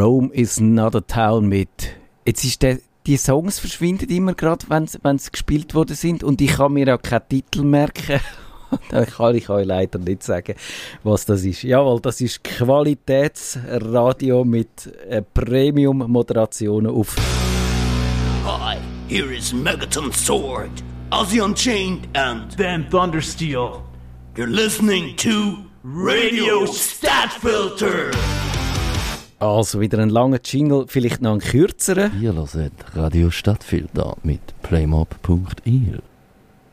Rome is not a town mit. Jetzt ist der, die Songs verschwinden immer gerade, wenn sie gespielt worden sind und ich kann mir auch keinen Titel merken. da kann ich euch leider nicht sagen, was das ist. Jawohl, das ist Qualitätsradio mit äh, Premium-Moderationen auf. Hi, here is Megaton Sword, Ozzy Unchained and Dan Thundersteel. You're listening to Radio Statfilter. Also wieder ein langer Jingle, vielleicht noch ein kürzerer. Ihr hört Radio Stadtfilter mit playmob.il.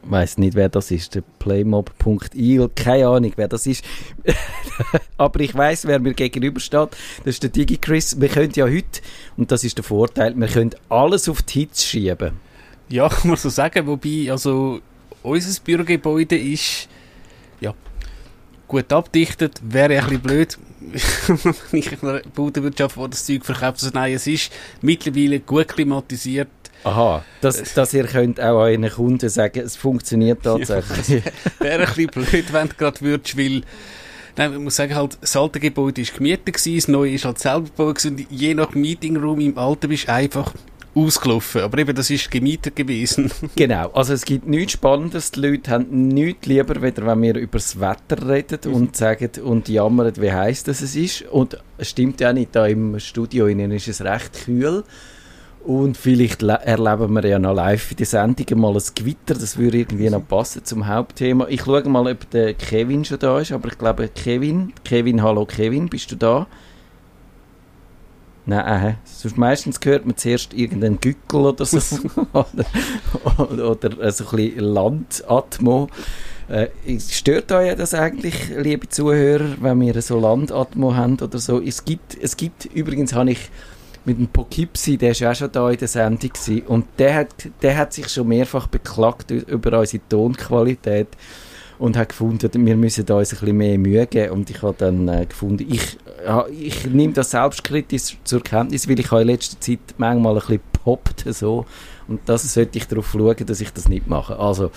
Ich weiss nicht, wer das ist, der playmob.il, keine Ahnung, wer das ist. Aber ich weiß, wer mir gegenübersteht. Das ist der DigiChris. Wir können ja heute, und das ist der Vorteil, wir können alles auf die Hits schieben. Ja, kann man so sagen, wobei, also, unser Bürogebäude ist, ja, gut abdichtet, wäre ein bisschen blöd, ich in einer Bodenwirtschaft, wo das Zeug verkauft, also nein, es ist mittlerweile gut klimatisiert. Aha, dass, dass ihr könnt auch euren Kunden sagen, es funktioniert tatsächlich. Ja, wäre ein bisschen blöd, wenn du gerade würdest, weil Nein, ich muss sagen, halt, das alte Gebäude war gemietet, gewesen, das neue ist halt selber gebaut und je nach Meetingroom im alten bist du einfach ausgelaufen. Aber eben, das ist gemietet gewesen. genau, also es gibt nichts Spannendes. Die Leute haben nichts lieber, wenn wir über das Wetter reden mhm. und sagen und jammern, wie heiß das es ist. Und es stimmt ja nicht, da im Studio innen ist es recht kühl. Und vielleicht erleben wir ja noch live in der Sendung mal ein Gewitter. Das würde irgendwie noch passen zum Hauptthema. Ich schaue mal, ob der Kevin schon da ist. Aber ich glaube, Kevin, Kevin, hallo Kevin, bist du da? Nein, sonst meistens hört man zuerst irgendeinen Gückel oder so. oder, oder, oder so ein bisschen Landatmo. Äh, stört euch das eigentlich, liebe Zuhörer, wenn wir so Landatmo haben oder so? Es gibt, es gibt übrigens habe ich mit dem Poughkeepsie, der war auch schon da in der Sendung gewesen, und der hat, der hat sich schon mehrfach beklagt über unsere Tonqualität und hat gefunden, wir müssen da uns ein bisschen mehr Mühe geben und ich habe dann äh, gefunden, ich, ja, ich nehme das selbstkritisch zur Kenntnis, weil ich habe in letzter Zeit manchmal ein bisschen poppt so und das sollte ich darauf schauen, dass ich das nicht mache. Also,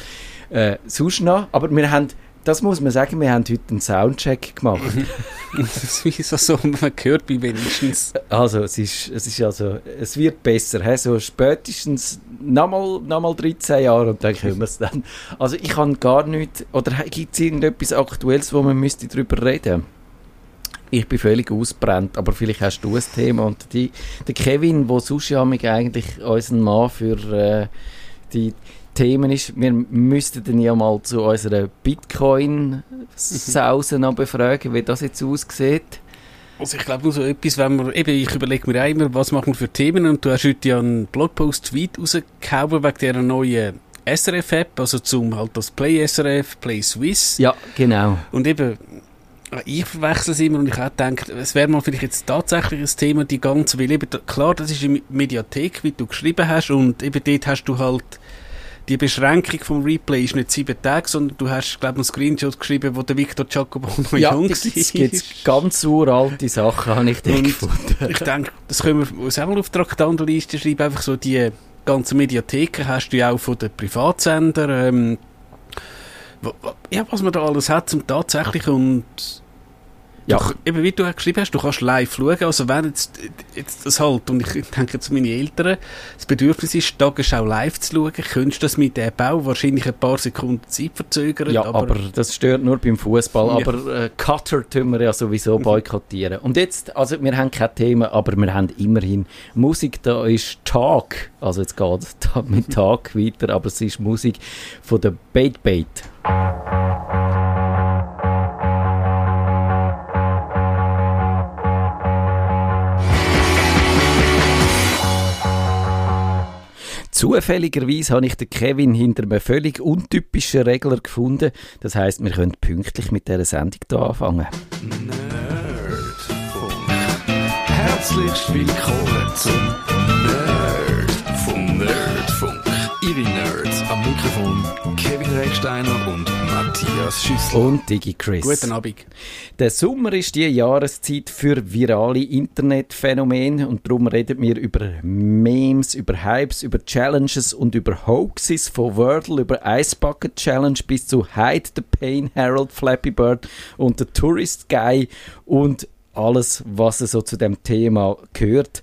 äh, sonst noch, aber wir haben das muss man sagen, wir haben heute einen Soundcheck gemacht. das ist so, man hört bei wenigstens. Also, es ist, es ist also, es wird besser, he? so spätestens nochmal, nochmal 13 Jahre und dann können wir es dann. Also, ich habe gar nichts, oder gibt es irgendetwas Aktuelles, wo man müsste darüber reden ich bin völlig ausbrennt, aber vielleicht hast du ein Thema. Und die, der Kevin, der sonst ja eigentlich unseren Mann für äh, die Themen ist, wir müssten dann ja mal zu unserer Bitcoin-Sause noch befragen, wie das jetzt aussieht. Also ich glaube nur so etwas, wenn man, eben, ich überlege mir immer, was machen wir für Themen und du hast heute ja einen Blogpost-Tweet rausgehauen wegen dieser neuen SRF-App, also zum halt das Play SRF, Play Swiss. Ja, genau. Und eben, ich verwechsel es immer und ich habe gedacht, es wäre mal vielleicht jetzt tatsächlich ein Thema, die ganze, weil eben, klar, das ist eine Mediathek, wie du geschrieben hast und eben dort hast du halt die Beschränkung vom Replay ist nicht sieben Tage, sondern du hast, glaube ich, einen Screenshot geschrieben, wo der Victor Jacobo noch ja, jung war. Ja, gibt ganz uralte Sachen, habe ich da gefunden. Ich denke, das können wir uns auch mal auf die Traktandenliste schreiben, einfach so die ganzen Mediatheken hast du ja auch von den Privatsendern, ähm, ja, was man da alles hat zum tatsächlich und ja. Du, eben wie du geschrieben hast, du kannst live schauen, also wenn jetzt, jetzt das halt, und ich denke zu meinen Eltern, das Bedürfnis ist, Tagesschau live zu schauen, könntest du das mit dem Bau wahrscheinlich ein paar Sekunden Zeit verzögern. Ja, aber, aber das stört nur beim Fußball. Ja. Aber äh, Cutter tun wir ja sowieso mhm. boykottieren. Und jetzt, also wir haben kein Thema, aber wir haben immerhin Musik, da ist Tag, also jetzt geht es mit Tag weiter, aber es ist Musik von der Bait Bait. Zufälligerweise habe ich den Kevin hinter einem völlig untypischen Regler gefunden. Das heißt, wir können pünktlich mit dieser Sendung hier anfangen. Nerdfunk. Herzlich willkommen zum Nerd vom Nerdfunk. Ihre Nerds am Mikrofon Kevin Recksteiner und Matthias Schüssel. Und Digi Chris. Guten Abend. Der Sommer ist die Jahreszeit für virale Internetphänomene und darum reden wir über Memes, über Hypes, über Challenges und über Hoaxes von Wordle, über Ice Bucket Challenge bis zu Hide the Pain, Harold Flappy Bird und The Tourist Guy und alles, was so zu dem Thema gehört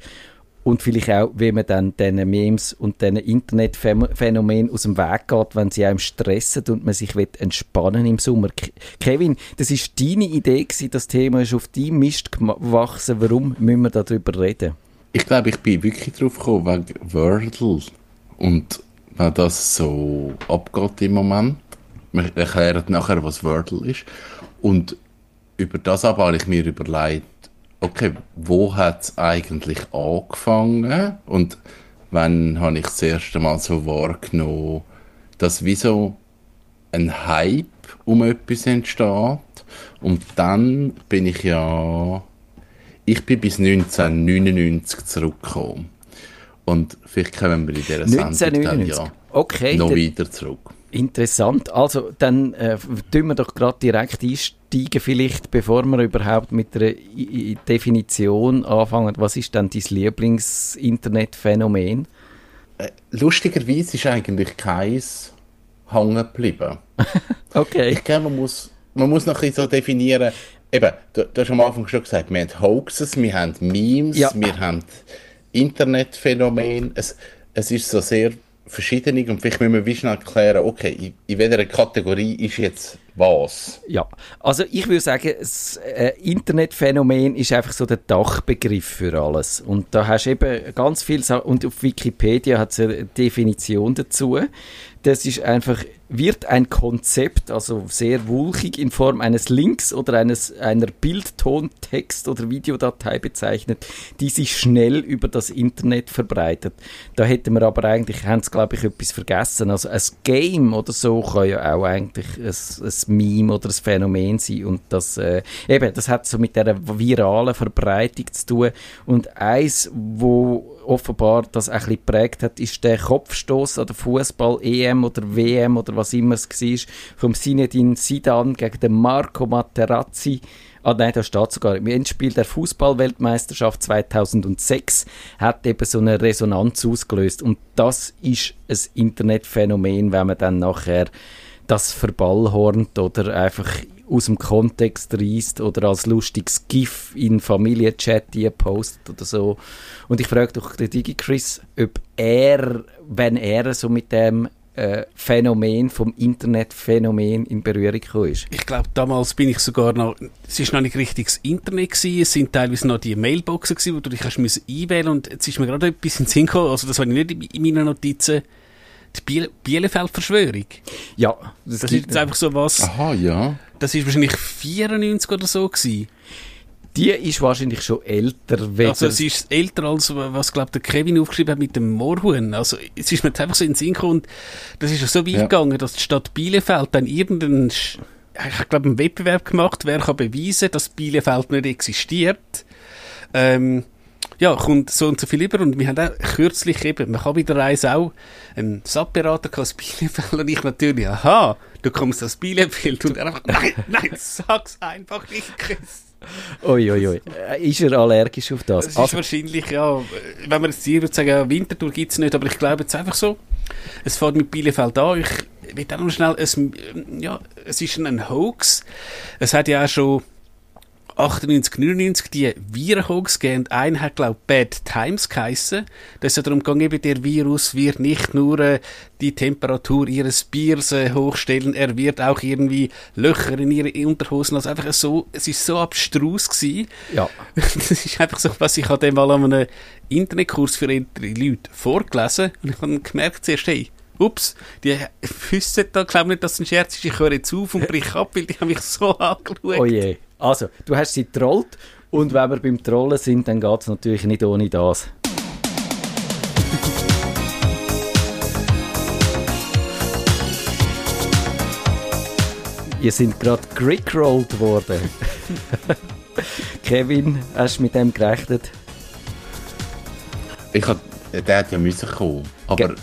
und vielleicht auch, wie man dann diesen Memes und diesen Internetphänomenen aus dem Weg geht, wenn sie einem stressen und man sich will entspannen im Sommer. Ke- Kevin, das ist deine Idee gewesen, das Thema ist auf deinem Mist gewachsen. Warum müssen wir darüber reden? Ich glaube, ich bin wirklich drauf gekommen wegen Wordle. Und wenn das so abgeht im Moment, wir erklären nachher, was Wordle ist. Und über das aber habe ich mir überlegt, okay, wo hat es eigentlich angefangen? Und wann habe ich das erste Mal so wahrgenommen, dass wie so ein Hype um etwas entsteht. Und dann bin ich ja ich bin bis 1999 zurückgekommen. Und vielleicht kommen wir in dieser Sendung 1999. dann ja Okay, noch wieder zurück. Interessant. Also, dann äh, tun wir doch gerade direkt einsteigen, vielleicht, bevor wir überhaupt mit der I- I- Definition anfangen. Was ist denn dein Lieblings-Internetphänomen? Lustigerweise ist eigentlich keins hängen geblieben. Okay. Ich glaube, man muss, man muss noch ein bisschen so definieren, eben, du, du hast am Anfang schon gesagt, wir haben Hoaxes, wir haben Memes, Ja. wir haben Internetphänomen. Es, es ist so sehr verschieden und vielleicht müssen wir wie schnell klären, okay, in, in welcher Kategorie ist jetzt was? Ja, also ich würde sagen, das äh, Internetphänomen ist einfach so der Dachbegriff für alles. Und da hast du eben ganz viel, Sa- und auf Wikipedia hat es eine Definition dazu. Das ist einfach, wird ein Konzept, also sehr wulchig, in Form eines Links oder eines, einer Bild-, Ton-, Text- oder Videodatei bezeichnet, die sich schnell über das Internet verbreitet. Da hätten wir aber eigentlich, haben glaube ich etwas vergessen. Also ein Game oder so kann ja auch eigentlich ein, ein Meme oder ein Phänomen sein. Und das, äh, eben, das hat so mit der viralen Verbreitung zu tun. Und eins, wo offenbar das ein bisschen geprägt hat, ist der Kopfstoß an der Fußball-EM oder WM oder was immer es war, vom Zinedine Zidane gegen den Marco Materazzi. Ah nein, da steht sogar, im Endspiel der Fußballweltmeisterschaft 2006 hat eben so eine Resonanz ausgelöst. Und das ist ein Internetphänomen, wenn man dann nachher das verballhornt oder einfach aus dem Kontext reißt oder als lustiges GIF in Familienchat postet oder so. Und ich frage doch den DigiChris, ob er, wenn er so mit dem äh, Phänomen vom Internetphänomen in Berührung gekommen ist. Ich glaube, damals bin ich sogar noch, es ist noch nicht richtig das Internet gewesen, es sind teilweise noch die Mailboxen gewesen, wo du dich hast einwählen und jetzt ist mir gerade etwas in den Sinn gekommen, also das habe ich nicht in meinen Notizen, die Biel Bielefeld-Verschwörung. Ja, Das ist gibt- jetzt einfach so was, Aha, ja. das ist wahrscheinlich 94 oder so gewesen. die ist wahrscheinlich schon älter. Also es ist älter als was glaube der Kevin aufgeschrieben hat mit dem Moorhuhn. Also es ist mir jetzt einfach so in den Sinn gekommen das ist ja so weit Ja. gegangen, dass die Stadt Bielefeld dann irgendeinen, ich glaube einen Wettbewerb gemacht, wer kann beweisen, dass Bielefeld nicht existiert. Ähm, ja, kommt so und so viel über und wir haben auch kürzlich eben, man kann bei der Reise auch einen SAP-Berater gehabt aus Bielefeld und ich natürlich, aha, du kommst aus Bielefeld und er einfach, nein, nein, sag's einfach nicht, Chris. Ui, ui, ui. Ist er allergisch auf das? Es ist Also, wahrscheinlich, ja, wenn man jetzt hier würde sagen, Winterthur gibt es nicht, aber ich glaube jetzt einfach so, es fährt mit Bielefeld an, ich will auch noch schnell, es, ja, es ist ein Hoax, es hat ja auch schon 98, 99 die Virenhoax gegeben, und einer hat, glaube ich, Bad Times geheissen. Das ist ja darum gegangen, eben, der Virus wird nicht nur äh, die Temperatur ihres Biers äh, hochstellen, er wird auch irgendwie Löcher in ihre Unterhosen, also einfach so, es ist so abstrus gewesen, ja. das ist einfach so, was ich habe mal an einem Internetkurs für ältere Leute vorgelesen und ich habe gemerkt zuerst, hey, ups, die wissen da, glaube nicht, dass es ein Scherz ist, ich höre jetzt auf und brich ab, weil die haben mich so angeschaut. Oh je. Also, du hast sie trollt und wenn wir beim Trollen sind, dann geht es natürlich nicht ohne das. Ihr sind gerade grickrollt worden. Kevin, hast du mit dem gerechnet? Ich hab, der hat ja müssen kommen. Aber Ge-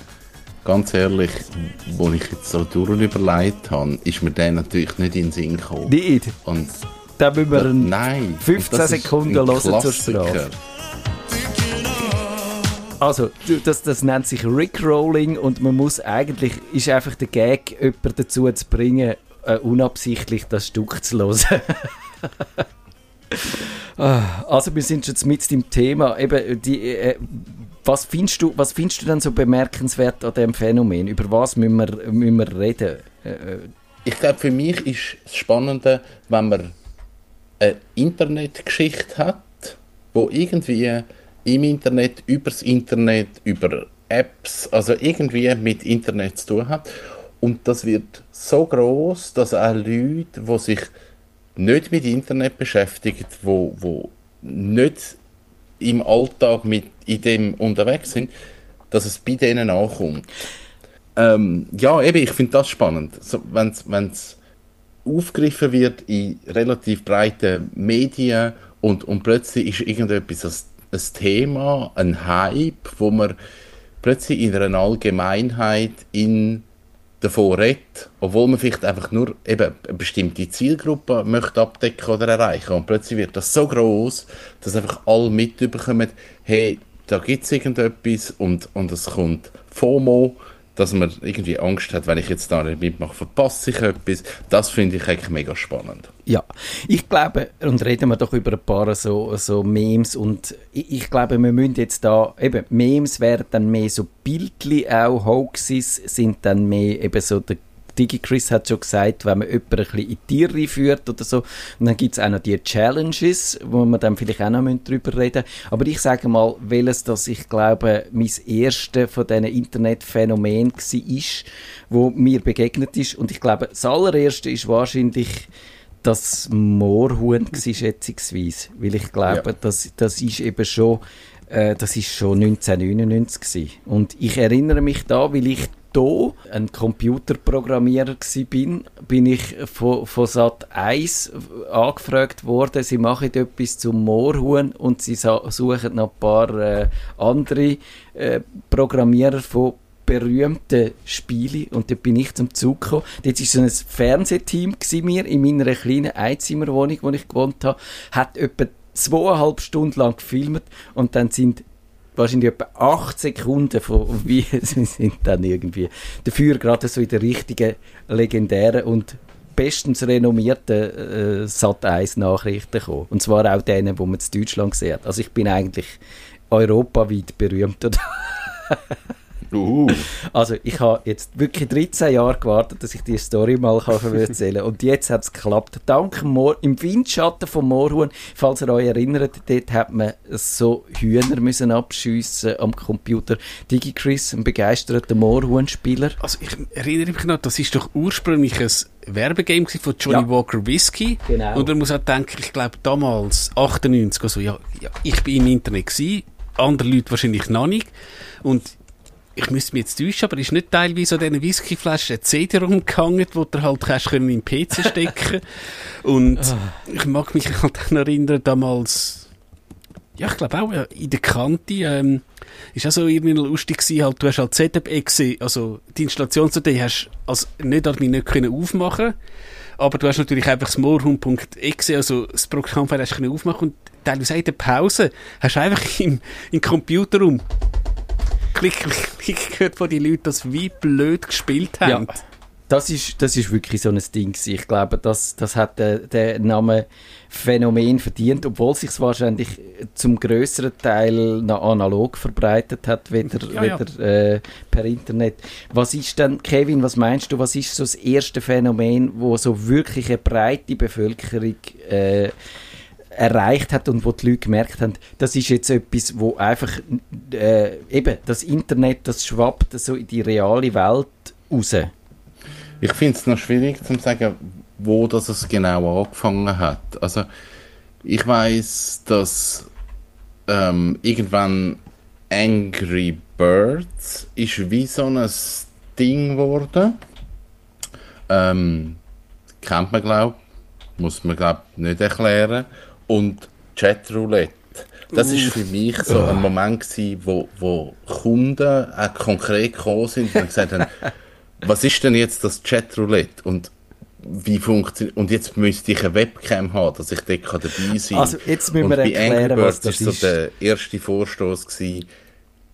ganz ehrlich, wo ich jetzt so durch überlegt habe, ist mir der natürlich nicht in den Sinn gekommen. Nicht. Und Da müssen wir nein. 15 und das ist Sekunden hören zur. Strafe. Also, das, das nennt sich Rickrolling und man muss eigentlich, ist einfach der Gag, jemanden dazu zu bringen, äh, unabsichtlich das Stück zu hören. Ah, Also wir sind jetzt mit dem Thema. Eben die, äh, was findest du, was findest du denn so bemerkenswert an dem Phänomen? Über was müssen wir, müssen wir reden? Äh, äh, Ich glaube, für mich ist das Spannende, wenn man eine Internetgeschichte hat, wo irgendwie im Internet, übers Internet, über Apps, also irgendwie mit Internet zu tun hat. Und das wird so groß, dass auch Leute, die sich nicht mit Internet beschäftigen, wo, wo nicht im Alltag mit in dem unterwegs sind, dass es bei denen ankommt. Ähm, ja, eben, ich finde das spannend. So, Wenn es aufgegriffen wird in relativ breiten Medien und, und plötzlich ist irgendetwas ein, ein Thema, ein Hype, wo man plötzlich in einer Allgemeinheit in davon redet, obwohl man vielleicht einfach nur eben eine bestimmte Zielgruppe möchte abdecken oder erreichen. Und plötzlich wird das so groß, dass einfach alle mitbekommen, hey, da gibt es irgendetwas und, und es kommt FOMO, dass man irgendwie Angst hat, wenn ich jetzt da nicht mitmache, verpasse ich etwas. Das finde ich eigentlich mega spannend. Ja, ich glaube, und reden wir doch über ein paar so, so Memes und ich, ich glaube, wir müssen jetzt da, eben, Memes wären dann mehr so Bildli auch, Hoaxes sind dann mehr eben so der DigiChris hat schon gesagt, wenn man jemanden ein bisschen in die Tiere führt oder so, und dann gibt es auch noch die Challenges, wo wir dann vielleicht auch noch drüber reden müssen. Aber ich sage mal, welches das, ich glaube, mein erste von diesen Internetphänomenen war, wo mir begegnet ist. Und ich glaube, das allererste ist wahrscheinlich das Moorhuhn war, schätzungsweise. Weil ich glaube, Ja. das, das ist eben schon, äh, das ist schon 1999 gewesen. Und ich erinnere mich da, weil ich da ein Computerprogrammierer bin, bin ich von, von Sat 1 angefragt worden, sie machen etwas zum Moorhuhn und sie suchen noch ein paar äh, andere äh, Programmierer von berühmten Spiele und dort bin ich zum Zug gekommen. Dort war so ein Fernsehteam mir in meiner kleinen Einzimmerwohnung, wo ich gewohnt habe, hat etwa zweieinhalb Stunden lang gefilmt und dann sind wahrscheinlich etwa acht Sekunden von wie sie sind dann irgendwie dafür gerade so in der richtigen legendären und bestens renommierten äh, Sat 1 Nachrichten gekommen. Und zwar auch denen, wo man in Deutschland sieht. Also ich bin eigentlich europaweit berühmt. Also ich habe jetzt wirklich 13 Jahre gewartet, dass ich die Story mal kann erzählen kann. Und jetzt hat es geklappt. Dank dem Moor, im Windschatten vom Moorhuhn, falls ihr euch erinnert, dort hat man so Hühner müssen abschiessen am Computer. DigiChris, ein begeisterter Moorhuhnspieler. Also ich erinnere mich noch, das ist doch ursprünglich ein Werbegame von Johnny Ja. Walker Whisky. Genau. Und man muss auch denken, ich glaube damals, 98, also ja, ja, ich bin im Internet gewesen, andere Leute wahrscheinlich noch nicht. Und ich müsste mich jetzt täuschen, aber ist nicht teilweise an diesen Whiskyflaschen eine CD rumgehangen, wo du halt können in den PC stecken? Und ich mag mich halt dann erinnern, damals, ja, ich glaube auch, in der Kante, ähm, ist auch so irgendwie lustig gewesen, halt, du hast halt ZFE also die Installationsdatei hast als nicht Admin nicht können aufmachen aber du hast natürlich einfach das moorhund.exe, also das Programm hast du aufmachen und teilweise auch in der Pause hast du einfach im, im Computerraum klick, klick, klick gehört von den Leuten, dass wie blöd gespielt haben. Ja, das ist, das ist wirklich so ein Ding. Ich glaube, das, das hat den, den Namen Phänomen verdient, obwohl sich wahrscheinlich zum größeren Teil noch analog verbreitet hat, weder, Ja, ja. weder Äh, per Internet. Was ist denn, Kevin, was meinst du, was ist so das erste Phänomen, wo so wirklich eine breite Bevölkerung äh, erreicht hat und wo die Leute gemerkt haben, das ist jetzt etwas, wo einfach äh, eben das Internet, das schwappt so in die reale Welt raus. Ich finde es noch schwierig zu sagen, wo das es genau angefangen hat. Also ich weiß, dass ähm, irgendwann Angry Birds ist wie so ein Ding geworden. Ähm, kennt man glaube muss man glaube nicht erklären. Und Chatroulette. Das ist für mich so ein Moment gewesen, wo, wo Kunden auch konkret gekommen sind und gesagt haben, was ist denn jetzt das Chatroulette und wie funktioniert und jetzt müsste ich eine Webcam haben, dass ich dort kann dabei sein Also, jetzt müssen und wir bei erklären, Angry was das ist so der erste Vorstoß gewesen,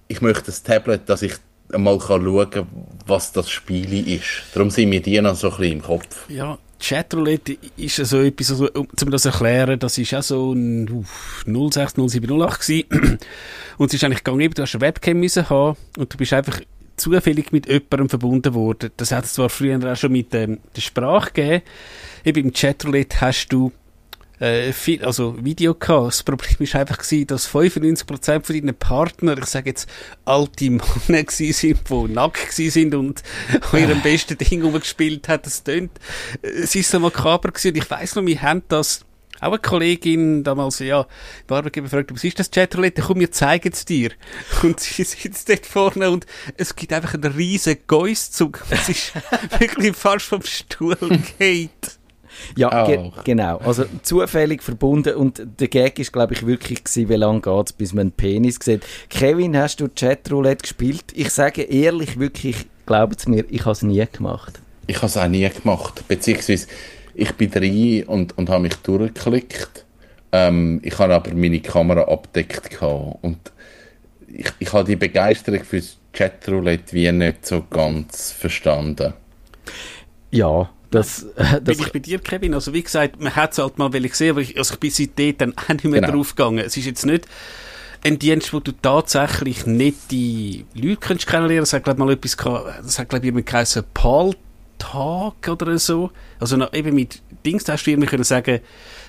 ich möchte ein Tablet, dass ich einmal kann schauen kann, was das Spiel ist. Darum sind mir die noch so ein bisschen im Kopf. Ja, Chatroulette ist so etwas, also, um das zu erklären, das ist auch so ein uff, 06, 07, 08 gewesen. Und es ist eigentlich gegangen, du hast eine Webcam müssen haben und du bist einfach zufällig mit jemandem verbunden worden. Das hat es zwar früher auch schon mit ähm, der Sprache gegeben. Eben im Chatroulette hast du äh, viel, also Video gehabt. Das Problem ist einfach gewesen, dass 95% von deinen Partnern, ich sage jetzt, alte Männer gewesen sind, die nackt gewesen sind und ihrem besten Ding rumgespielt hat. Das tönt, äh, es ist so makaber gewesen. Und ich weiss noch, wir haben das auch eine Kollegin damals, ja, die Arbeitgeber fragt, was ist das Chatroulette? Komm, wir zeigen es dir. Und sie sitzt dort vorne und es gibt einfach einen riesen Geuszug. Es ist wirklich fast vom Stuhl geht. Ja, ge genau. Also zufällig verbunden und der Gag ist, glaube ich, wirklich gewesen, wie lange geht's, bis man einen Penis sieht. Kevin, hast du Chatroulette gespielt? Ich sage ehrlich, wirklich, glaubt mir, ich habe es nie gemacht. Ich habe es auch nie gemacht. Beziehungsweise, ich bin rein und, und habe mich durchgeklickt. Ähm, ich habe aber meine Kamera abdeckt gehabt. Und ich, ich habe die Begeisterung fürs Chatroulette wie nicht so ganz verstanden. Ja, das, äh, das Bin ich bei dir, Kevin? Also wie gesagt, man hat es halt mal gesehen, aber ich, also ich bin seitdem dann auch nicht mehr Genau. drauf gegangen. Es ist jetzt nicht ein Dienst, wo du tatsächlich nicht die Leute kannst kennenlernen. Es hat glaube mal etwas gehabt, das hat glaube ich jemand geheißen Paul Tag oder so. Also noch, eben mit Dings, da hast du irgendwie können sagen,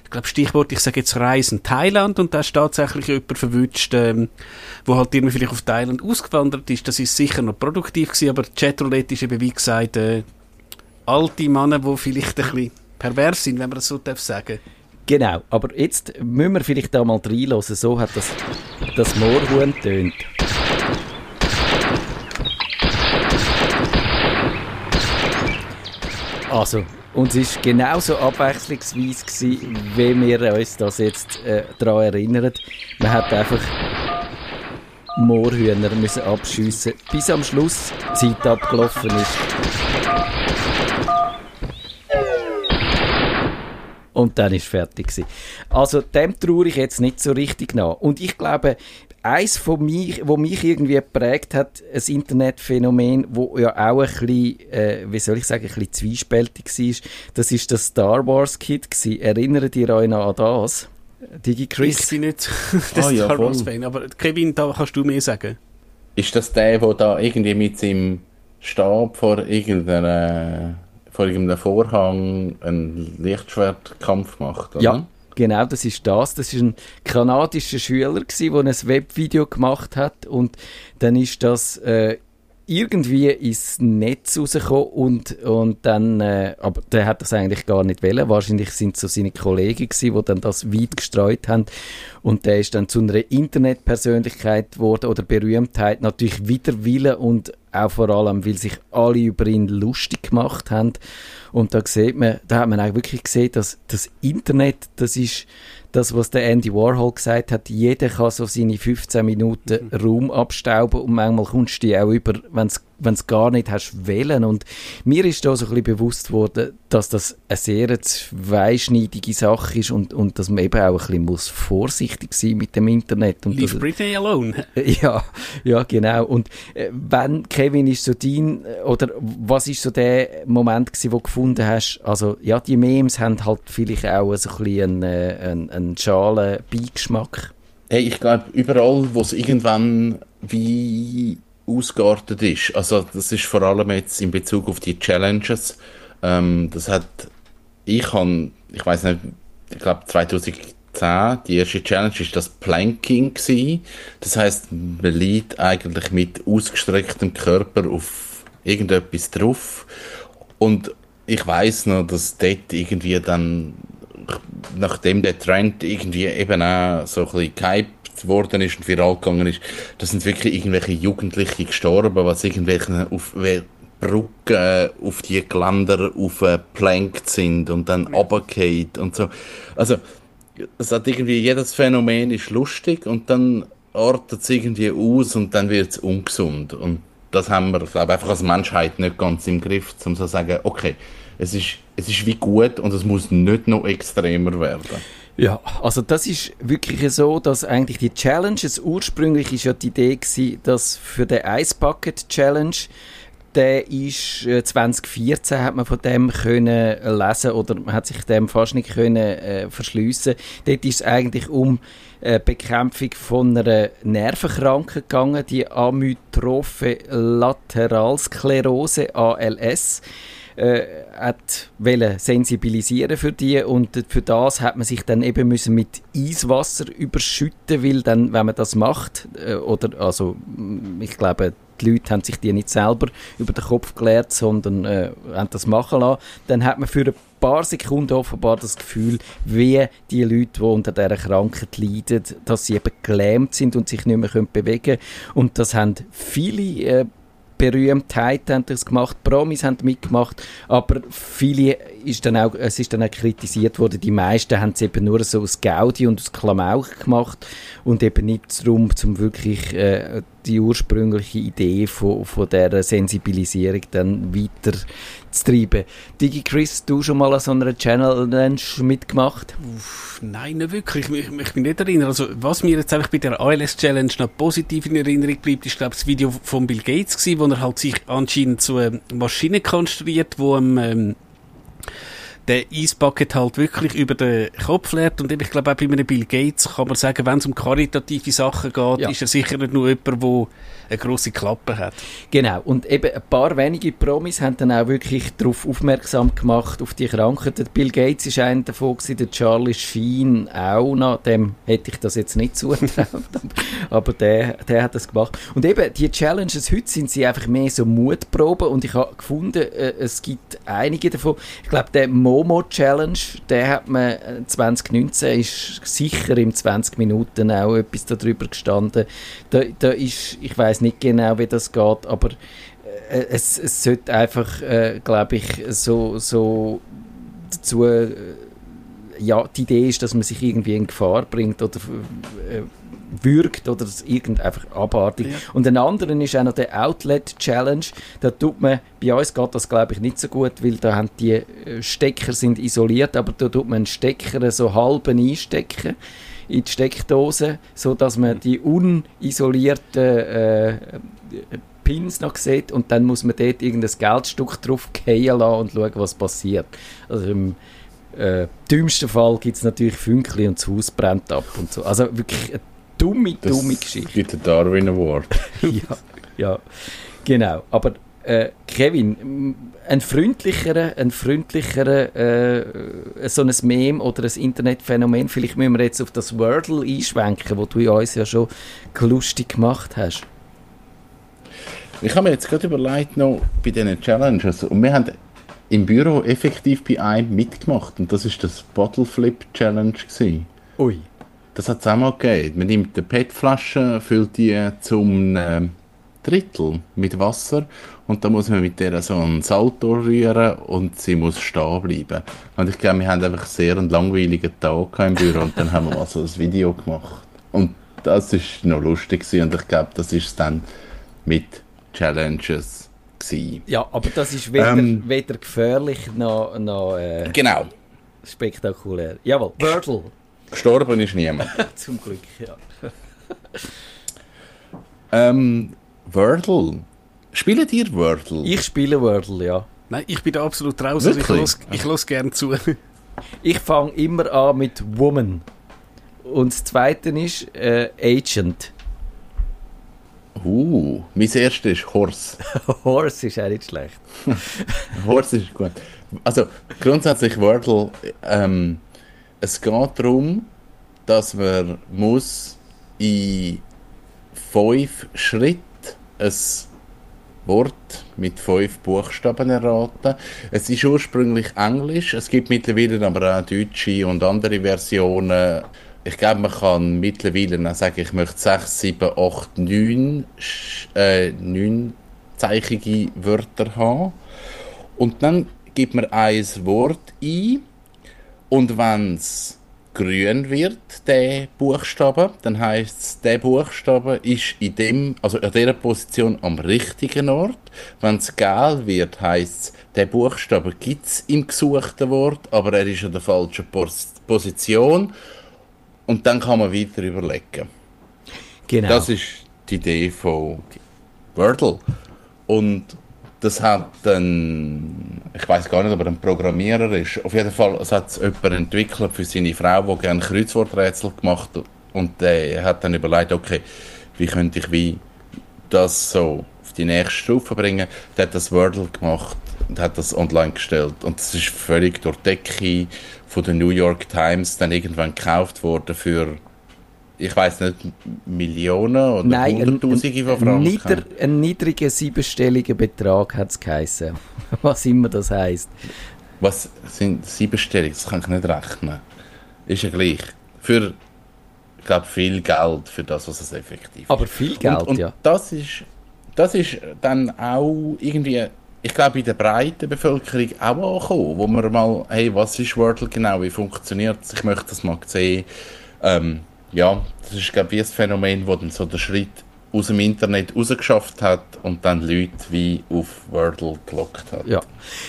ich glaube Stichwort, ich sage jetzt Reisen Thailand und da hast du tatsächlich jemanden verwünscht, ähm, wo halt irgendwie vielleicht auf Thailand ausgewandert ist. Das ist sicher noch produktiv gewesen, aber Chatroulette ist eben wie gesagt äh, alte Männer, die vielleicht ein bisschen pervers sind, wenn man das so darf sagen. Genau, aber jetzt müssen wir vielleicht da mal reinhören. So hat das, das Moorhuhn tönt. Also, und es war genauso abwechslungsweise, gewesen, wie wir uns das jetzt äh, daran erinnern. Man hat einfach Moorhühner müssen abschiessen, bis am Schluss die Zeit abgelaufen ist. Und dann ist fertig gewesen. Also dem traue ich jetzt nicht so richtig nach. Und ich glaube, eins von mich, wo mich irgendwie geprägt hat, ein Internetphänomen, wo ja auch ein bisschen, äh, wie soll ich sagen, ein bisschen zwiespältig war, das ist das Star Wars Kit gewesen. Erinnert ihr euch noch an das? Digi Ich Chris? bin nicht der Ah, ja, Star Wars voll. Fan, aber Kevin, da kannst du mehr sagen. Ist das der, der da irgendwie mit seinem Stab vor irgendeiner, vor irgendeinem Vorhang einen Lichtschwertkampf macht, oder? Ja, genau, das ist das. Das ist ein kanadischer Schüler der ein Webvideo gemacht hat und dann ist das äh, irgendwie ins Netz rausgekommen und, und dann, äh, aber der hat das eigentlich gar nicht wollen. Wahrscheinlich sind es so seine Kollegen gewesen, die dann das weit gestreut haben und der ist dann zu einer Internetpersönlichkeit geworden oder Berühmtheit, natürlich wider Willen und auch vor allem, weil sich alle über ihn lustig gemacht haben. Und da sieht man, da hat man auch wirklich gesehen, dass das Internet, das ist das, was der Andy Warhol gesagt hat, jeder kann so seine 15 Minuten Raum abstauben und manchmal kommst du die auch über, wenn es gar nicht hast wählen. Und mir ist da so ein bisschen bewusst worden, dass das eine sehr zweischneidige Sache ist und, und dass man eben auch ein bisschen muss vorsichtig sein mit dem Internet. Und Leave dass- Britney alone. ja, ja, genau. Und äh, wenn, Kevin, ist so dein, oder was ist so der Moment gewesen, wo du gefunden hast, also, ja, die Memes haben halt vielleicht auch so ein bisschen einen, äh, einen, einen schalen Beigeschmack. Hey, ich glaube, überall, wo es irgendwann wie ausgeartet ist, also das ist vor allem jetzt in Bezug auf die Challenges, ähm, das hat, ich han, ich weiß nicht, ich glaube 2010, die erste Challenge ist das Planking gewesen. Das heißt, man liegt eigentlich mit ausgestrecktem Körper auf irgendetwas drauf. Und ich weiß noch, dass dort irgendwie dann nachdem der Trend irgendwie eben auch so ein bisschen gehypt worden ist und viral gegangen ist, da sind wirklich irgendwelche Jugendliche gestorben, was irgendwelche auf Brücken auf die Geländer aufgeplankt sind und dann runtergefallen und so. Also, es hat irgendwie, jedes Phänomen ist lustig und dann artet es irgendwie aus und dann wird es ungesund. Und das haben wir, glaube einfach als Menschheit nicht ganz im Griff, um so zu sagen, okay, es ist, es ist wie gut und es muss nicht noch extremer werden. Ja, also das ist wirklich so, dass eigentlich die Challenges, ursprünglich ist ja die Idee gewesen, dass für den Ice Bucket Challenge der ist äh, 2014 hat man von dem können lesen oder man hat sich dem fast nicht können äh, verschliessen. Dort ist es eigentlich um äh, Bekämpfung von einer Nervenkrankheit gegangen, die Amyotrophe Lateralsklerose ALS äh, hat wollen sensibilisieren für die und für das hat man sich dann eben müssen mit Eiswasser überschütten, weil dann, wenn man das macht, äh, oder also ich glaube, die Leute haben sich die nicht selber über den Kopf gelehrt, sondern äh, haben das machen lassen, dann hat man für ein paar Sekunden offenbar das Gefühl, wie die Leute, die unter dieser Krankheit leiden, dass sie eben gelähmt sind und sich nicht mehr bewegen können. Und das haben viele äh, Berühmtheiten haben das gemacht, Promis haben mitgemacht, aber viele ist dann auch, es ist dann auch kritisiert worden, die meisten haben es eben nur so aus Gaudi und aus Klamauk gemacht und eben nicht darum, um wirklich äh, die ursprüngliche Idee von, von dieser Sensibilisierung dann weiter zu treiben. Digi Chris, du schon mal an so einer Challenge mitgemacht? Uff, nein, nicht wirklich. Ich, ich, ich bin nicht erinnert. Also, was mir jetzt einfach bei der ALS Challenge noch positiv in Erinnerung bleibt, ist, glaube ich, das Video von Bill Gates gewesen, wo er halt sich anscheinend so eine Maschine konstruiert, wo ähm, der Eisbucket halt wirklich über den Kopf leert. Und ich glaube, auch bei einem Bill Gates kann man sagen, wenn es um karitative Sachen geht, Ja. ist er sicher nicht nur jemand, der eine grosse Klappe hat. Genau, und eben ein paar wenige Promis haben dann auch wirklich darauf aufmerksam gemacht, auf die Krankheit. Der Bill Gates ist einer davon, gewesen, der Charlie Sheen auch noch, dem hätte ich das jetzt nicht zugetraut, aber der, der hat das gemacht. Und eben, die Challenges heute sind sie einfach mehr so Mutproben und ich habe gefunden, äh, es gibt einige davon. Ich glaube, der Momo Challenge, der hat man äh, 2019, ist sicher in 20 Minuten auch etwas darüber gestanden. Da, da ist, ich weiß nicht genau, wie das geht, aber äh, es, es sollte einfach, äh, glaube ich, so, so dazu, äh, ja, die Idee ist, dass man sich irgendwie in Gefahr bringt oder äh, würgt oder es irgend einfach abartig. Und ein anderen ist auch noch der Outlet Challenge. Da tut man, bei uns geht das glaube ich nicht so gut, weil da haben die äh, Stecker sind isoliert, aber da tut man einen Stecker so halben einstecken in die Steckdose, so dass man die unisolierten äh, Pins noch sieht und dann muss man dort irgendein Geldstück drauf fallen lassen und schauen, was passiert. Also im äh, dümmsten Fall gibt es natürlich Fünkli und das Haus brennt ab und so. Also wirklich eine dumme, Das dumme Geschichte. gibt den Darwin Award. ja, ja, genau. Aber äh, Kevin, ein freundlicherer, ein freundlicherer, äh, so ein Meme oder ein Internetphänomen, vielleicht müssen wir jetzt auf das Wordle einschwenken, wo du uns ja schon lustig gemacht hast. Ich habe mir jetzt gerade überlegt, noch bei diesen Challenges, und wir haben im Büro effektiv bei einem mitgemacht, und das ist das Bottle Flip Challenge. Gewesen. Ui. Das hat es auch mal gegeben. Man nimmt eine PET-Flasche, füllt die zum ähm, Drittel mit Wasser und dann muss man mit der so einen Salto rühren und sie muss stehen bleiben. Und ich glaube, wir haben einfach sehr einen langweiligen Tag im Büro und dann haben wir mal so ein Video gemacht. Und das ist noch lustig gewesen und ich glaube, das ist dann mit Challenges gewesen. Ja, aber das ist weder, Ähm. weder gefährlich noch, noch äh, Genau. spektakulär. Jawohl, Wordle. Gestorben ist niemand. Zum Glück, ja. ähm, Wordle. Spielt ihr Wordle? Ich spiele Wordle, ja. Nein, ich bin da absolut raus. Also ich los, ich los gern zu. Ich fange immer an mit Woman. Und das zweite ist äh, Agent. Uh, mein erstes ist Horse. Horse ist auch nicht schlecht. Horse ist gut. Also grundsätzlich Wordle, ähm, es geht darum, dass man muss in fünf Schritten ein Wort mit fünf Buchstaben erraten. Es ist ursprünglich Englisch, es gibt mittlerweile aber auch deutsche und andere Versionen. Ich glaube, man kann mittlerweile auch sagen, ich möchte sechs, sieben, acht, neun, äh, neun zeichige Wörter haben. Und dann gibt man ein Wort ein und wenn es grün wird, der Buchstabe, dann heißt es, der Buchstabe ist in dem, also an dieser Position am richtigen Ort. Wenn es gelb wird, heißt es, der Buchstabe gibt es im gesuchten Wort, aber er ist an der falschen Pos Position. Und dann kann man weiter überlegen. Genau. Das ist die Idee von Wordle. Und das hat dann, ich weiß gar nicht, ob er ein Programmierer ist. Auf jeden Fall, hat es jemand entwickelt für seine Frau, die gerne Kreuzworträtsel gemacht hat. Und der hat dann überlegt, okay, wie könnte ich wie das so auf die nächste Stufe bringen. Der hat das Wordle gemacht und hat das online gestellt. Und das ist völlig durch Decke von der New York Times dann irgendwann gekauft worden für, ich weiß nicht, Millionen oder Nein, ein, Hunderttausende von Franken. nieder, ein niedriger siebenstelliger Betrag hat es geheißen. Was immer das heisst. Was sind Siebenstellungen? Das kann ich nicht rechnen. Ist ja gleich. Für, ich glaube, viel Geld für das, was es effektiv ist. Aber viel Geld, und, und ja. das ist, das ist dann auch irgendwie, ich glaube, in der breiten Bevölkerung auch angekommen, wo man mal, hey, was ist Wordle genau, wie funktioniert es, ich möchte das mal sehen. Ähm, ja, das ist, glaube ich, ein Phänomen, wo dann so der Schritt aus dem Internet rausgeschafft hat und dann Leute wie auf Wordle gelockt hat. Ja.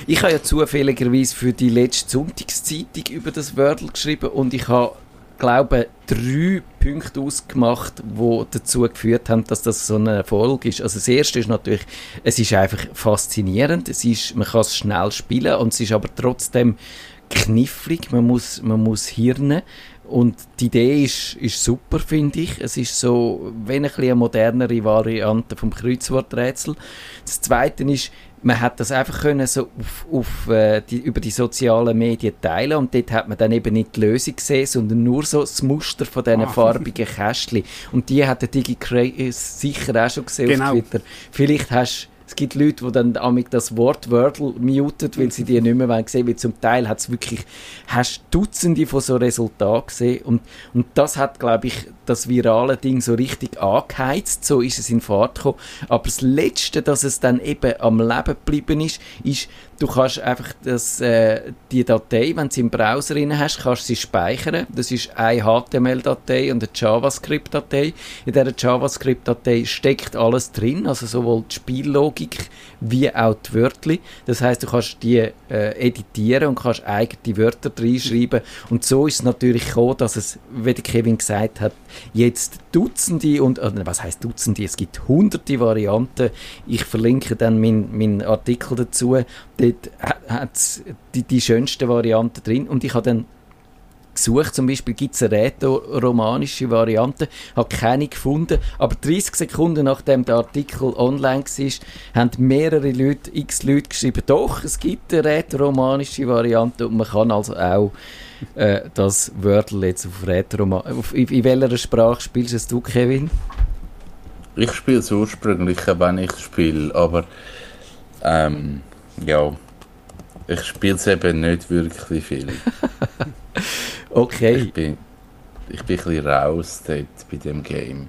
Ich habe ja zufälligerweise für die letzte Sonntagszeitung über das Wordle geschrieben und ich habe, glaube drei Punkte ausgemacht, die dazu geführt haben, dass das so ein Erfolg ist. Also das erste ist natürlich, es ist einfach faszinierend, es ist, man kann es schnell spielen und es ist aber trotzdem knifflig, man muss, man muss hirnen und die Idee ist, ist super, finde ich. Es ist so, wenn ein bisschen eine modernere Variante vom Kreuzworträtsel. Das Zweite ist, man hat das einfach können so auf, auf, äh, die, über die sozialen Medien teilen und dort hat man dann eben nicht die Lösung gesehen, sondern nur so das Muster von diesen farbigen Kästchen. Und die hat der DigiCraze sicher auch schon gesehen Genau. auf Twitter. Vielleicht hast es gibt Leute, die dann das Wort Wordle mutet, weil sie die nicht mehr wollen sehen, weil zum Teil hat es wirklich, hast Dutzende von so Resultaten gesehen. Und, und das hat, glaube ich, das virale Ding so richtig angeheizt, so ist es in Fahrt gekommen. Aber das Letzte, dass es dann eben am Leben geblieben ist, ist, du kannst einfach das, äh, die Datei, wenn du sie im Browser drin hast, kannst sie speichern. Das ist eine HTML-Datei und eine JavaScript-Datei. In dieser JavaScript-Datei steckt alles drin, also sowohl die Spiellogik wie auch die Wörter. Das heißt, du kannst die äh, editieren und kannst eigene Wörter reinschreiben. Und so ist es natürlich gekommen, dass es, wie der Kevin gesagt hat, jetzt Dutzende und, oder was heißt Dutzende? Es gibt hunderte Varianten. Ich verlinke dann meinen mein Artikel dazu. Dort hat es die, die schönsten Varianten drin. Und ich habe dann gesucht, zum Beispiel gibt es eine rätoromanische Variante, habe keine gefunden, aber 30 Sekunden nachdem der Artikel online war, haben mehrere Leute, x Leute geschrieben, doch, es gibt eine rätoromanische Variante und man kann also auch äh, das Wordle jetzt auf Rätoroma... Auf, in, in welcher Sprache spielst es du, Kevin? Ich spiele es ursprünglich, wenn ich spiele, aber ähm, ja, ich spiele es eben nicht wirklich viel. Okay. Ich bin, ich bin ein bisschen raus dort bei dem Game.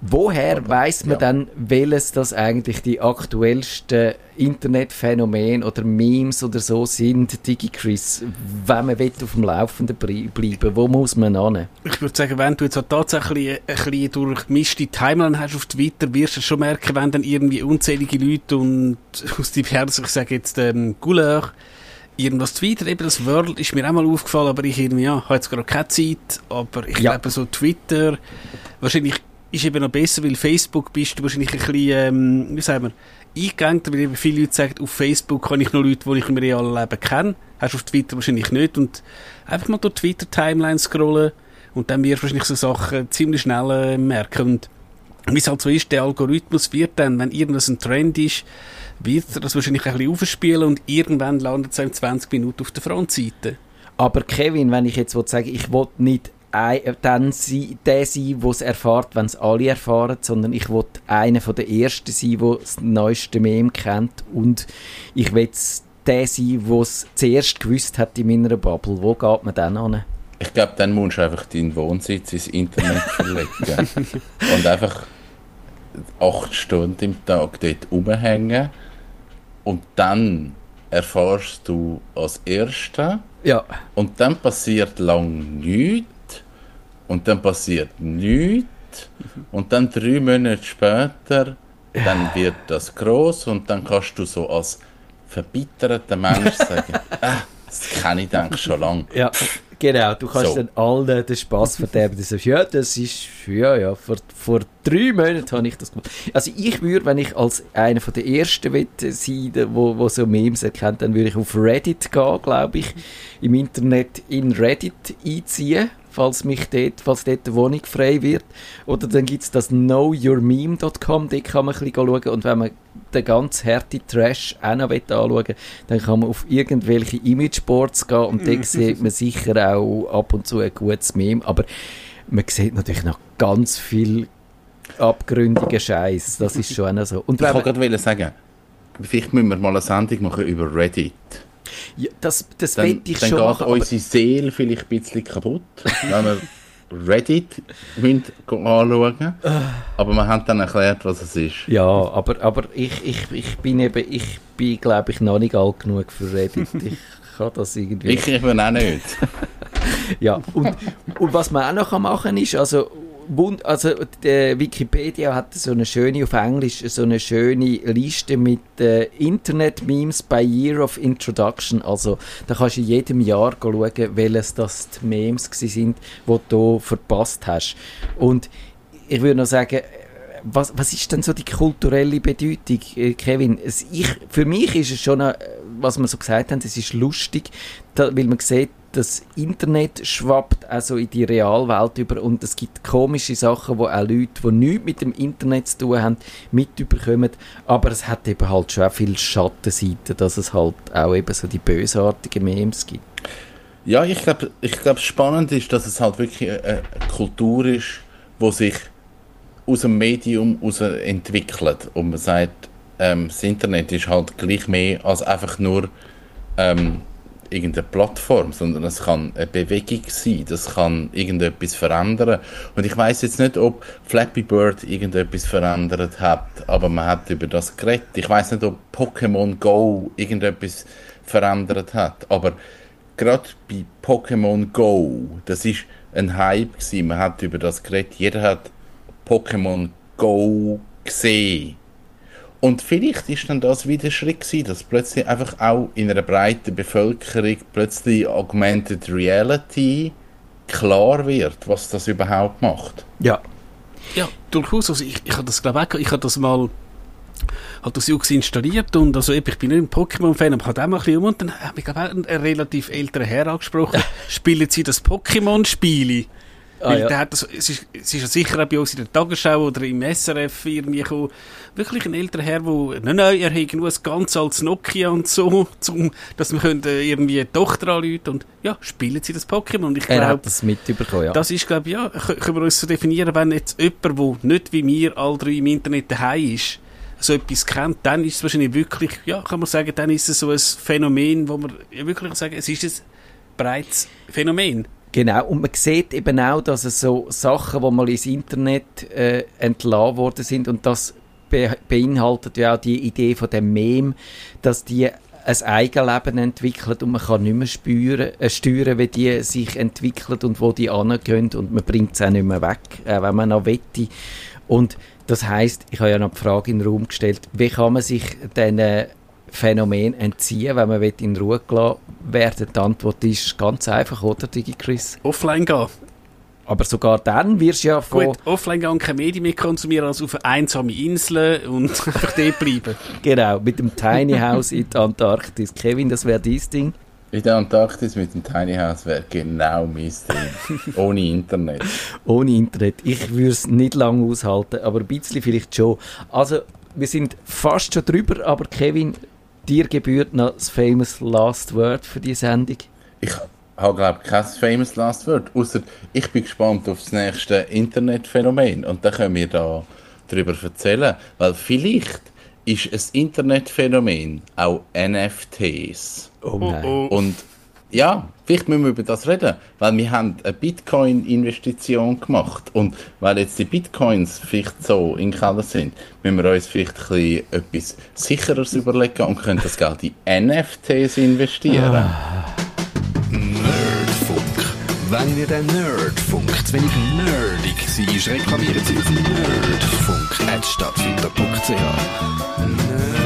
Woher weiß man ja. dann, welches das eigentlich die aktuellsten Internetphänomene oder Memes oder so sind, DigiChris, wenn man will auf dem Laufenden bleiben Wo muss man hin? Ich würde sagen, wenn du jetzt auch tatsächlich ein bisschen durchmischte Timeline hast auf Twitter, wirst du schon merken, wenn dann irgendwie unzählige Leute und aus diversen, ich sage jetzt, ähm, Couleur, irgendwas tweeten. Eben das World ist mir auch mal aufgefallen, aber ich irgendwie, ja, habe jetzt gerade keine Zeit, aber ich Ja. glaube so Twitter, wahrscheinlich ist eben noch besser, weil Facebook bist du wahrscheinlich ein bisschen, ähm, wie sagen wir, eingegangen, weil eben viele Leute sagen, auf Facebook kann ich nur Leute, die ich im realen Leben kenne. Hast du auf Twitter wahrscheinlich nicht und einfach mal durch Twitter-Timeline scrollen und dann wirst du wahrscheinlich so Sachen ziemlich schnell äh, merken. Und wie es halt so ist, der Algorithmus wird dann, wenn irgendwas ein Trend ist, wird er das wahrscheinlich ein bisschen aufspielen und irgendwann landet es in 20 Minuten auf der Frontseite. Aber Kevin, wenn ich jetzt sagen, ich will nicht ein, dann sein, der sein, der es erfährt, wenn es alle erfahren, sondern ich will einer von den Ersten sein, der das neueste Meme kennt und ich will der sein, der es zuerst gewusst hat in meiner Bubble. Wo geht man dann an? Ich glaube, dann musst du einfach deinen Wohnsitz ins Internet verlegen und einfach acht Stunden im Tag dort rumhängen und dann erfährst du als Erster. Ja, und dann passiert lang nichts. Und dann passiert nichts. Und dann drei Monate später dann wird das groß und dann kannst du so als verbitterter Mensch sagen, ah, das kenne ich eigentlich schon lange. ja. Genau, du kannst So. dann allen den Spass verderben. Du sagst, ja, das ist, ja, ja, vor, vor drei Monaten habe ich das gemacht. Also ich würde, wenn ich als einer von der ersten will sein, der- wo, wo so Memes erkennt, dann würde ich auf Reddit gehen, glaube ich, im Internet in Reddit einziehen, falls mich dort, falls dort eine Wohnung frei wird. Oder dann gibt es das knowyourmeme.com, dort kann man ein bisschen schauen und wenn man den ganz harte Trash auch noch anschauen will, dann kann man auf irgendwelche Imageboards gehen und dort sieht man sicher auch ab und zu ein gutes Meme, aber man sieht natürlich noch ganz viel abgründigen Scheiß. Das ist schon auch so. Und Ich wollte gerade sagen, vielleicht müssen wir mal eine Sendung machen über Reddit. Ja, das, das Dann, ich dann schon geht machen, aber unsere Seele vielleicht ein bisschen kaputt, wenn wir Reddit müssen anschauen Aber wir haben dann erklärt, was es ist. Ja, aber, aber ich, ich, ich bin eben, ich bin, glaube ich, noch nicht alt genug für Reddit. Ich kann das irgendwie. Ich eben auch nicht. Ja, und, und was man auch noch machen kann, ist, also, wund- also die Wikipedia hat so eine schöne, auf Englisch, so eine schöne Liste mit äh, Internet-Memes by Year of Introduction. Also, da kannst du in jedem Jahr schauen, welches das die Memes sind, die du verpasst hast. Und ich würde noch sagen, was, was ist denn so die kulturelle Bedeutung, äh, Kevin? Es, ich, für mich ist es schon, äh, was wir so gesagt haben, es ist lustig, da, weil man sieht, das Internet schwappt also in die Realwelt über und es gibt komische Sachen, wo auch Leute, die nichts mit dem Internet zu tun haben, mitbekommen. Aber es hat eben halt schon auch viele Schattenseiten, dass es halt auch eben so die bösartigen Memes gibt. Ja, ich glaube, ich glaub, spannend ist, dass es halt wirklich eine, eine Kultur ist, wo sich aus dem Medium heraus entwickelt. Und man sagt, ähm, das Internet ist halt gleich mehr als einfach nur ähm, irgendeine Plattform, sondern es kann eine Bewegung sein, das kann irgendetwas verändern. Und ich weiß jetzt nicht, ob Flappy Bird irgendetwas verändert hat, aber man hat über das geredet. Ich weiß nicht, ob Pokémon Go irgendetwas verändert hat, aber gerade bei Pokémon Go, das ist ein Hype gewesen. Man hat über das geredet. Jeder hat Pokémon Go gesehen. Und vielleicht ist dann das wieder ein Schritt gewesen, dass plötzlich einfach auch in einer breiten Bevölkerung plötzlich Augmented Reality klar wird, was das überhaupt macht. Ja. Ja, durchaus. Also ich, ich habe das, glaube ich, auch- ich habe das mal hat das Jux installiert und also ich bin nicht ein Pokémon-Fan, aber ich habe auch mal ein bisschen um und dann habe ich glaube ich, auch einen, einen relativ älteren Herr angesprochen. Spielen Sie das Pokémon-Spiele? Ah, ja. der hat das, es, ist, es ist ja sicher auch bei uns in der Tagesschau oder im SRF irgendwie gekommen. Wirklich ein älterer Herr, wo, nein, nein, er hat nur ein ganz altes Nokia und so, zum, dass wir können irgendwie eine Tochter anrufen und ja, spielen Sie das Pokémon. Und ich Er glaube, hat das mitbekommen, ja. das ist, glaube ich, ja, kö- können wir uns so definieren, wenn jetzt jemand, der nicht wie wir alle drei im Internet daheim ist, so etwas kennt, dann ist es wahrscheinlich wirklich, ja, kann man sagen, dann ist es so ein Phänomen, wo man ja wirklich sagen, es ist ein breites Phänomen. Genau, und man sieht eben auch, dass es so Sachen, die mal ins Internet äh, entlassen worden sind, und das be beinhaltet ja auch die Idee von dem Meme, dass die ein Eigenleben entwickeln und man kann nicht mehr spüren, äh, steuern, wie die sich entwickeln und wo die angehen und man bringt es auch nicht mehr weg, äh, wenn man noch wette. Und das heißt, ich habe ja noch die Frage in den Raum gestellt, wie kann man sich diesen Phänomen entziehen, wenn man will in Ruhe gelassen werden Die Antwort ist ganz einfach, oder, Digi Chris? Offline gehen. Aber sogar dann wirst du ja von... Gut, offline gehen und keine Medien mehr konsumieren, als auf eine einsame Insel und einfach dort bleiben. Genau, mit dem Tiny House in der Antarktis. Kevin, das wäre dein Ding. In der Antarktis mit dem Tiny House wäre genau mein Ding. Ohne Internet. Ohne Internet. Ich würde es nicht lange aushalten, aber ein bisschen vielleicht schon. Also, wir sind fast schon drüber, aber Kevin, dir gebührt noch das famous Last Word für die Sendung. Ich habe, glaube ich, kein famous Last Word. Außer ich bin gespannt auf das nächste Internetphänomen. Und dann können wir da darüber erzählen. Weil vielleicht ist ein Internetphänomen auch NFTs. Oh nein. Und ja, vielleicht müssen wir über das reden, weil wir haben eine Bitcoin-Investition gemacht und weil jetzt die Bitcoins vielleicht so in Keller sind, müssen wir uns vielleicht ein bisschen etwas Sicheres überlegen und können das Geld in NFTs investieren. Nerdfunk. Wenn ihr den Nerdfunk zu wenig nerdig seid, reklamiert sie auf nerdfunk.stadtfilter.ch. Nerd